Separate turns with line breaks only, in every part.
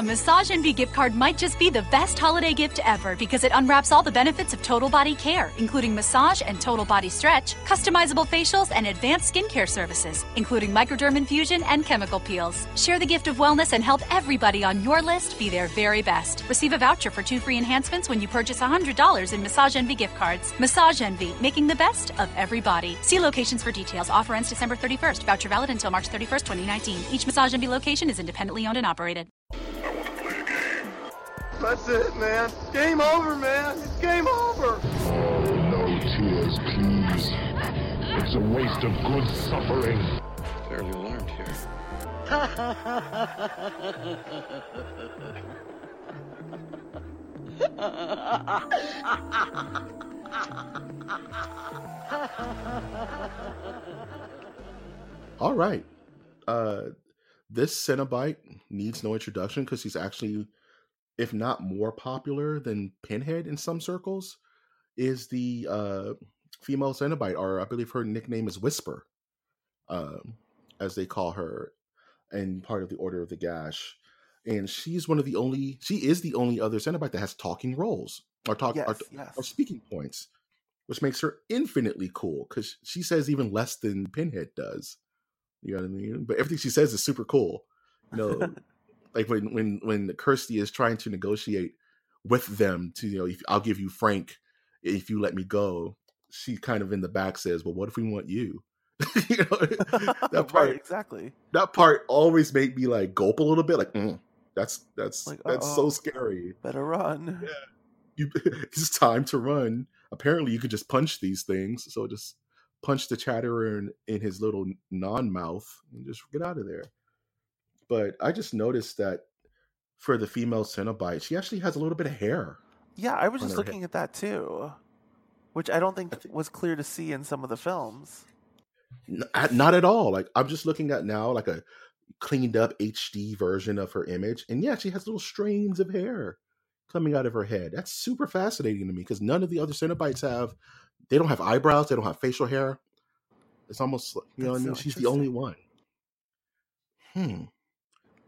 A Massage Envy gift card might just be the best holiday gift ever because it unwraps all the benefits of total body care, including massage and total body stretch, customizable facials, and advanced skincare services, including microderm infusion and chemical peels. Share the gift of wellness and help everybody on your list be their very best. Receive a voucher for two free enhancements when you purchase $100 in Massage Envy gift cards. Massage Envy, making the best of everybody. See locations for details. Offer ends December 31st. Voucher valid until March 31st, 2019. Each Massage Envy location is independently owned and operated.
That's it, man. Game over, man. It's game over.
Oh, No tears, please. It's a waste of good suffering.
Fairly alarmed here.
All right. Uh this Cenobite needs no introduction because he's actually, if not more popular than Pinhead in some circles, is the uh female Cenobite, or I believe her nickname is Whisper, um, as they call her, and part of the Order of the Gash. And she's one of the only, she is the only other Cenobite that has talking roles or talk or,
Yes, yes.
or speaking points, which makes her infinitely cool because she says even less than Pinhead does. You know what I mean? But everything she says is super cool. You know, like when when when Kirsty is trying to negotiate with them to you know, if, I'll give you Frank if you let me go. She kind of in the back says, "Well, what if we want you?" you know, that part
right, exactly.
that part always made me like gulp a little bit, like mm, that's that's
Like,
that's so scary.
Better run.
You, it's time to run. Apparently, you could just punch these things. So just punch the chatterer in, in his little non mouth and just get out of there. But I just noticed that for the female Cenobite, she actually has a little bit of hair.
Yeah, I was just
her head.
looking at that too, which I don't think
I thi-
was clear to see in some of the films.
N- Not at all. Like I'm just looking at now, like a cleaned up HD version of her image, and yeah, she has little strains of hair coming out of her head. That's super fascinating to me because none of the other Cenobites have. They don't have eyebrows. They don't have facial hair. It's almost like- you know what I mean. She's the only one. Hmm.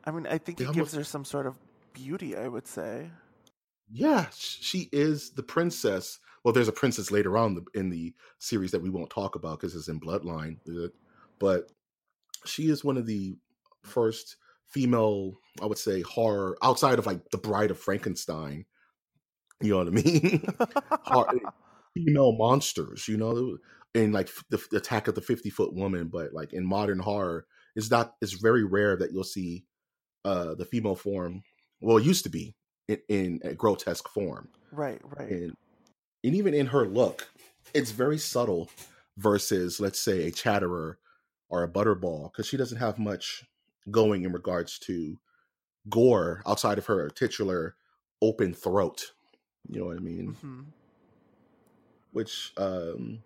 I mean, I think
They
it
almost-
gives her some sort of beauty. I would say.
Yeah, she is the princess. Well, there's a princess later on in the series that we won't talk about because it's in Bloodline. But she is one of the first female, I would say, horror outside of like the Bride of Frankenstein. You know what I mean? Hor- female monsters. You know, in like f- the, Attack of the Fifty Foot Woman. But like in modern horror, it's not. It's very rare that you'll see uh the female form. Well, it used to be in, in a grotesque form
right, right.
and and even in her look, it's very subtle versus let's say a chatterer or a butterball because she doesn't have much going in regards to gore outside of her titular open throat. You know what I mean?
hmm
Which um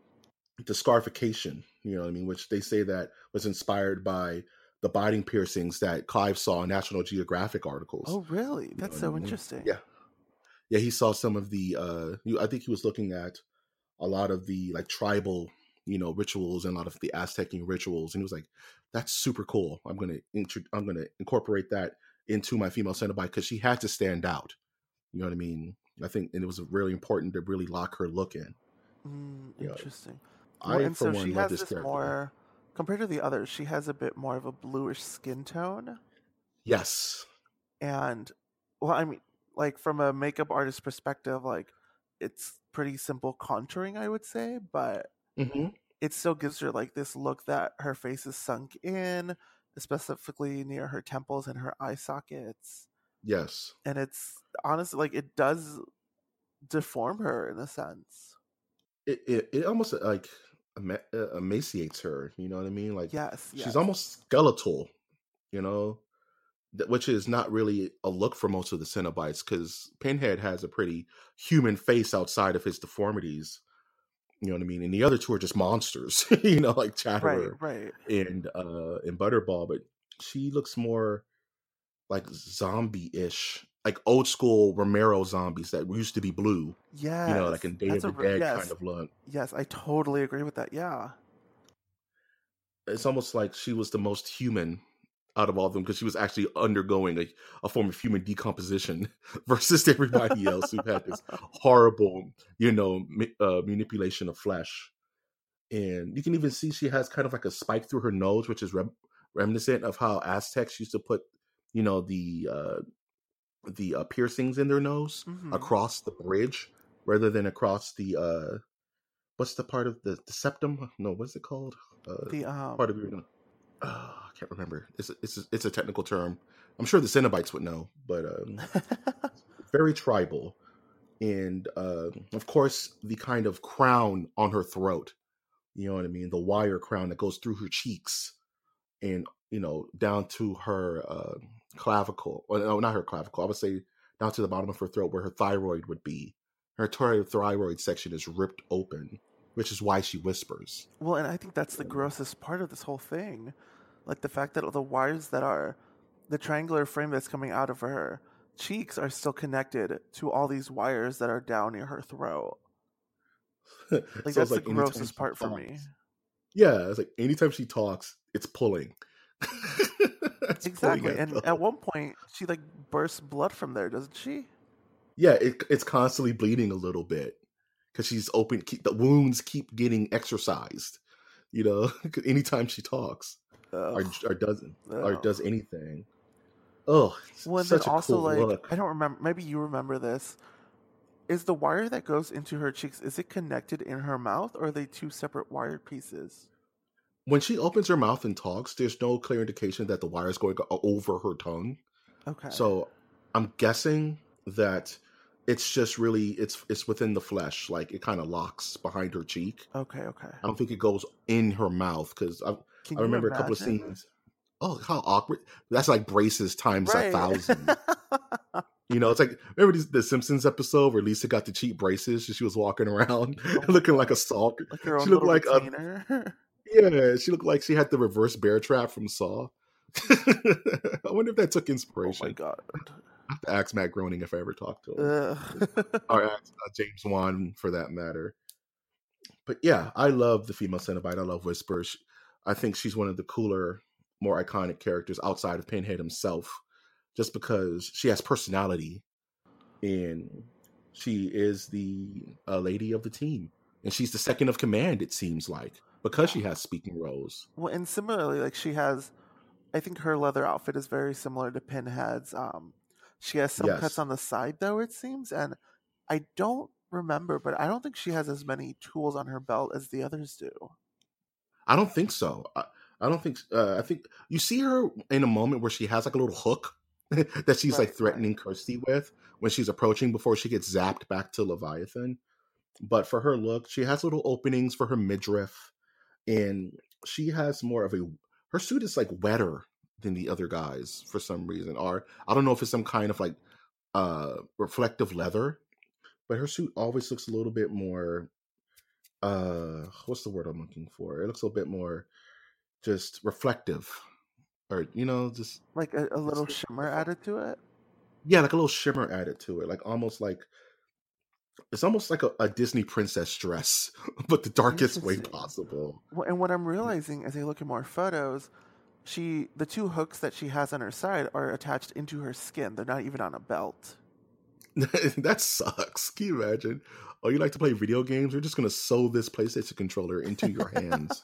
the scarification, you know what I mean, which they say that was inspired by the biting piercings that Clive saw in National Geographic articles.
Oh, really? That's so interesting.
Yeah. yeah he saw some of the uh you- i think he was looking at a lot of the like tribal you know rituals and a lot of the aztecian rituals and he was like that's super cool i'm gonna intro- i'm gonna incorporate that into my female cenobite because she had to stand out you know what i mean i think and it was really important to really lock her look in
Mm, interesting.
i
and
for
so
one
she
love
has
this
this
character
more compared to the others. She has a bit more of a bluish skin tone,
yes
and well, I mean, like from a makeup artist perspective, like it's pretty simple contouring, I would say, but
hmm
it still gives her like this look that her face is sunk in, specifically near her temples and her eye sockets.
yes
And it's honestly like it does deform her in a sense.
it, it, it almost like emaciates her you know what i mean like
Yes, yes.
she's almost skeletal, you know, th- which is not really a look for most of the Cenobites because Pinhead has a pretty human face outside of his deformities. You know what I mean? And the other two are just monsters, you know, like
right,
Chatterer
right.
and uh and Butterball, but she looks more like zombie-ish, like old school Romero zombies that used to be blue,
Yes.
you know, like in Day
that's
of the
a
Dead
yes,
kind of look.
Yes, I totally agree with that. Yeah.
It's almost like she was the most human out of all of them because she was actually undergoing a, a form of human decomposition versus everybody else who had this horrible, you know, uh, manipulation of flesh. And you can even see she has kind of like a spike through her nose, which is rem- reminiscent of how Aztecs used to put, you know, the uh, the uh, piercings in their nose
Mhm.
across the bridge rather than across the uh, what's the part of the, the septum? No, what's it called? Uh,
The um,
part of your uh, I can't remember. It's a, it's a, it's a technical term. I'm sure the Cenobites would know, but um, very tribal, and uh, of course the kind of crown on her throat. You know what I mean? The wire crown that goes through her cheeks, and you know down to her uh, clavicle. Or no, not her clavicle. I would say down to the bottom of her throat where her thyroid would be. Her thyroid thyroid section is ripped open, which is why she whispers.
Well, and I think that's the grossest part of this whole thing. Like the fact that the wires that are the triangular frame that's coming out of her cheeks are still connected to all these wires that are down near her throat. Like
So
that's the grossest part for me.
Yeah, it's like anytime she talks, it's pulling.
Exactly. And at one point she like bursts blood from there, doesn't she?
yeah, it, it's constantly bleeding a little bit because she's open. Keep, the wounds keep getting exercised. You know, anytime she talks or, or doesn't or does anything. Oh,
Well, then
such a
also
cool
like
look.
I don't remember. Maybe you remember this. Is the wire that goes into her cheeks is it connected in her mouth, or are they two separate wire pieces?
When she opens her mouth and talks, there's no clear indication that the wire is going uh, over her tongue.
Okay.
So I'm guessing that it's just really it's it's within the flesh, like it kind of locks behind her cheek.
okay, okay.
I don't think it goes in her mouth because I,
Can
I remember a couple of scenes. Oh, how awkward! That's like braces times a thousand. You know, it's like remember the Simpsons episode where Lisa got the cheap braces and she was walking around looking like a sock.
like
She looked like a-. Yeah, she looked like she had the reverse bear trap from Saw. I wonder if that took inspiration.
oh my god.
I have to ask Matt Groening if I ever talked to him.
Ugh.
or ask, uh, James Wan for that matter. But yeah, I love the female Cenobite. I love Whisper. She- I think she's one of the cooler, more iconic characters outside of Pinhead himself, just because she has personality and she is the uh, lady of the team. And she's the second of command, it seems like, because she has speaking roles.
well, and similarly, like she has, I think her leather outfit is very similar to Pinhead's. Um, she has some
Yes.
cuts on the side though, it seems, and I don't remember, but I don't think she has as many tools on her belt as the others do.
I don't think so. I, I don't think. Uh, I think you see her in a moment where she has like a little hook that she's
Right,
like
right.
threatening Kirsty with when she's approaching before she gets zapped back to Leviathan. But for her look, she has little openings for her midriff, and she has more of a. Her suit is like wetter than the other guys for some reason, or I don't know if it's some kind of like uh reflective leather, but her suit always looks a little bit more uh what's the word i'm looking for it looks a little bit more just reflective or you know just
Like a, a little shimmer added to it.
yeah like a little shimmer added to it like almost like it's almost like a, a disney princess dress but the darkest way possible
Well, and what I'm mm. realizing as I look at more photos, she the two hooks that she has on her side are attached into her skin. They're not even on a belt.
that sucks can you imagine oh you like to play video games we're just gonna sew this playstation controller into your hands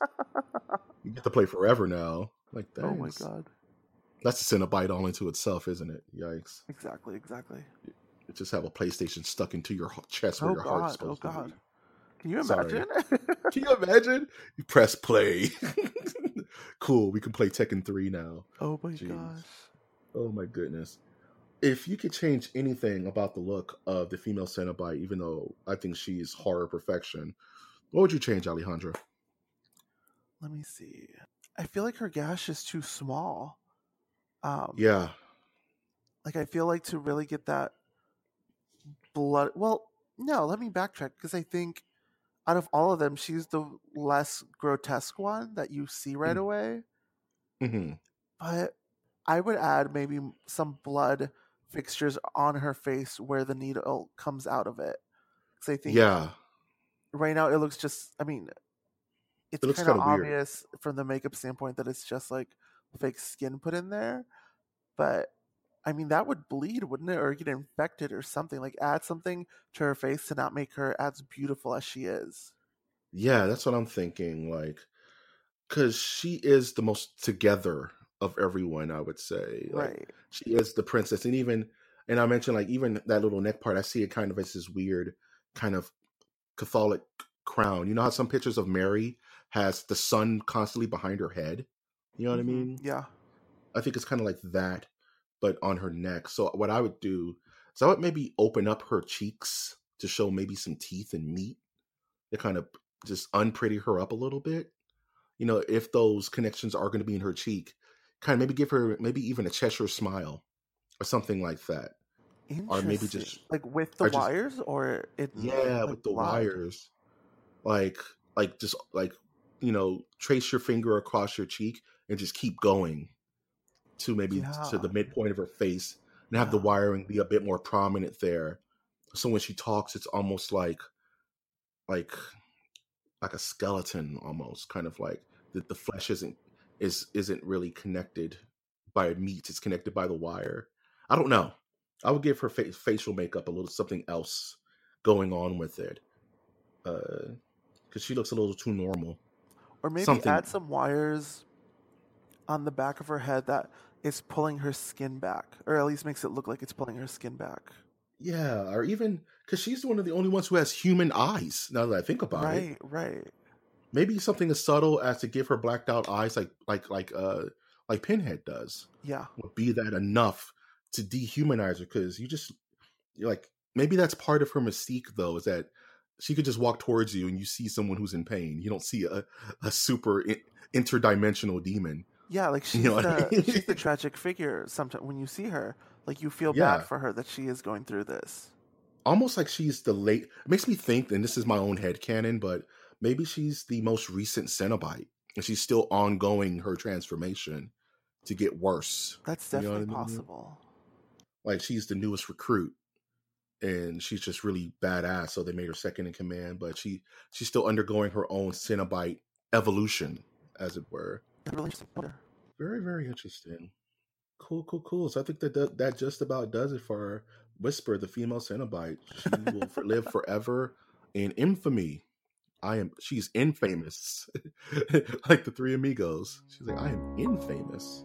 you get to play forever now like that.
Oh my god!
that's a Cenobite all into itself isn't it yikes
Exactly, exactly.
You just have a PlayStation stuck into your chest where
Oh
your heart's!
Oh
supposed to
god!
be.
Can you imagine?
Can you imagine? You press play. cool. We can play Tekken 3 now.
oh my
Jeez.
gosh!
Oh my goodness. If you could change anything about the look of the female Cenobite, even though I think she's horror perfection, what would you change, Alejandra?
Let me see. I feel like her gash is too small. Um,
Yeah.
like I feel like to really get that blood. Well, no, let me backtrack because I think out of all of them, she's the less grotesque one that you see right
Mm.
away.
hmm
But I would add maybe some blood fixtures on her face where the needle comes out of it. Because I think
Yeah.
right now it looks just. I mean, it's
looks
kind of
kinda weird.
obvious from the makeup standpoint that it's just like fake skin put in there. But I mean, that would bleed, wouldn't it? Or get infected or something. Like add something to her face to not make her as beautiful as she is.
Yeah, that's what I'm thinking. Like, because she is the most together of everyone, I would say. Like,
Right.
She is the princess, and even, and I mentioned like even that little neck part. I see it kind of as this weird, kind of Catholic crown. You know how some pictures of Mary has the sun constantly behind her head. You know what I
Mhm.
mean?
Yeah.
I think it's kind of like that, but on her neck. So what I would do is I would maybe open up her cheeks to show maybe some teeth and meat to kind of just unpretty her up a little bit. You know, if those connections are going to be in her cheek, kind of maybe give her maybe even a Cheshire smile or something like that. Or maybe just-
like with the
or just-
wires or it
Yeah,
like
with the wires. Like like just like you know, trace your finger across your cheek and just keep going to maybe to the midpoint of her face and have the wiring be a bit more prominent there. So when she talks, it's almost like like like a skeleton almost, kind of like that the flesh isn't is isn't really connected by meat, it's connected by the wire. I don't know. I would give her fa- facial makeup a little something else going on with it. Uh because she looks a little too normal.
Or maybe
Something-
add some wires on the back of her head that is pulling her skin back, or at least makes it look like it's pulling her skin back.
Yeah, or even because she's one of the only ones who has human eyes. Now that I think about it,
Right, right.
maybe something as subtle as to give her blacked out eyes, like like like uh like Pinhead does,
Yeah.
would be that enough to dehumanize her? Because you just you're like maybe that's part of her mystique, though, is that she could just walk towards you and you see someone who's in pain. You don't see a a super in, interdimensional demon.
Yeah, like she's
You know what I
the
mean?
she's the tragic figure. Sometimes when you see her, like you feel
Yeah.
bad for her that she is going through this.
almost like she's the late it makes me think and this is my own head canon but maybe she's the most recent cenobite and she's still ongoing her transformation to get worse
That's
You know
definitely
I mean?
possible.
like she's the newest recruit and she's just really badass so they made her second in command but she she's still undergoing her own cenobite evolution as it were
really interesting. Wonder.
very very interesting. Cool cool cool. So i think that that, that just about does it for whisper the female cenobite she will for, live forever in infamy. I am she's infamous. Like the three amigos. She's like i am infamous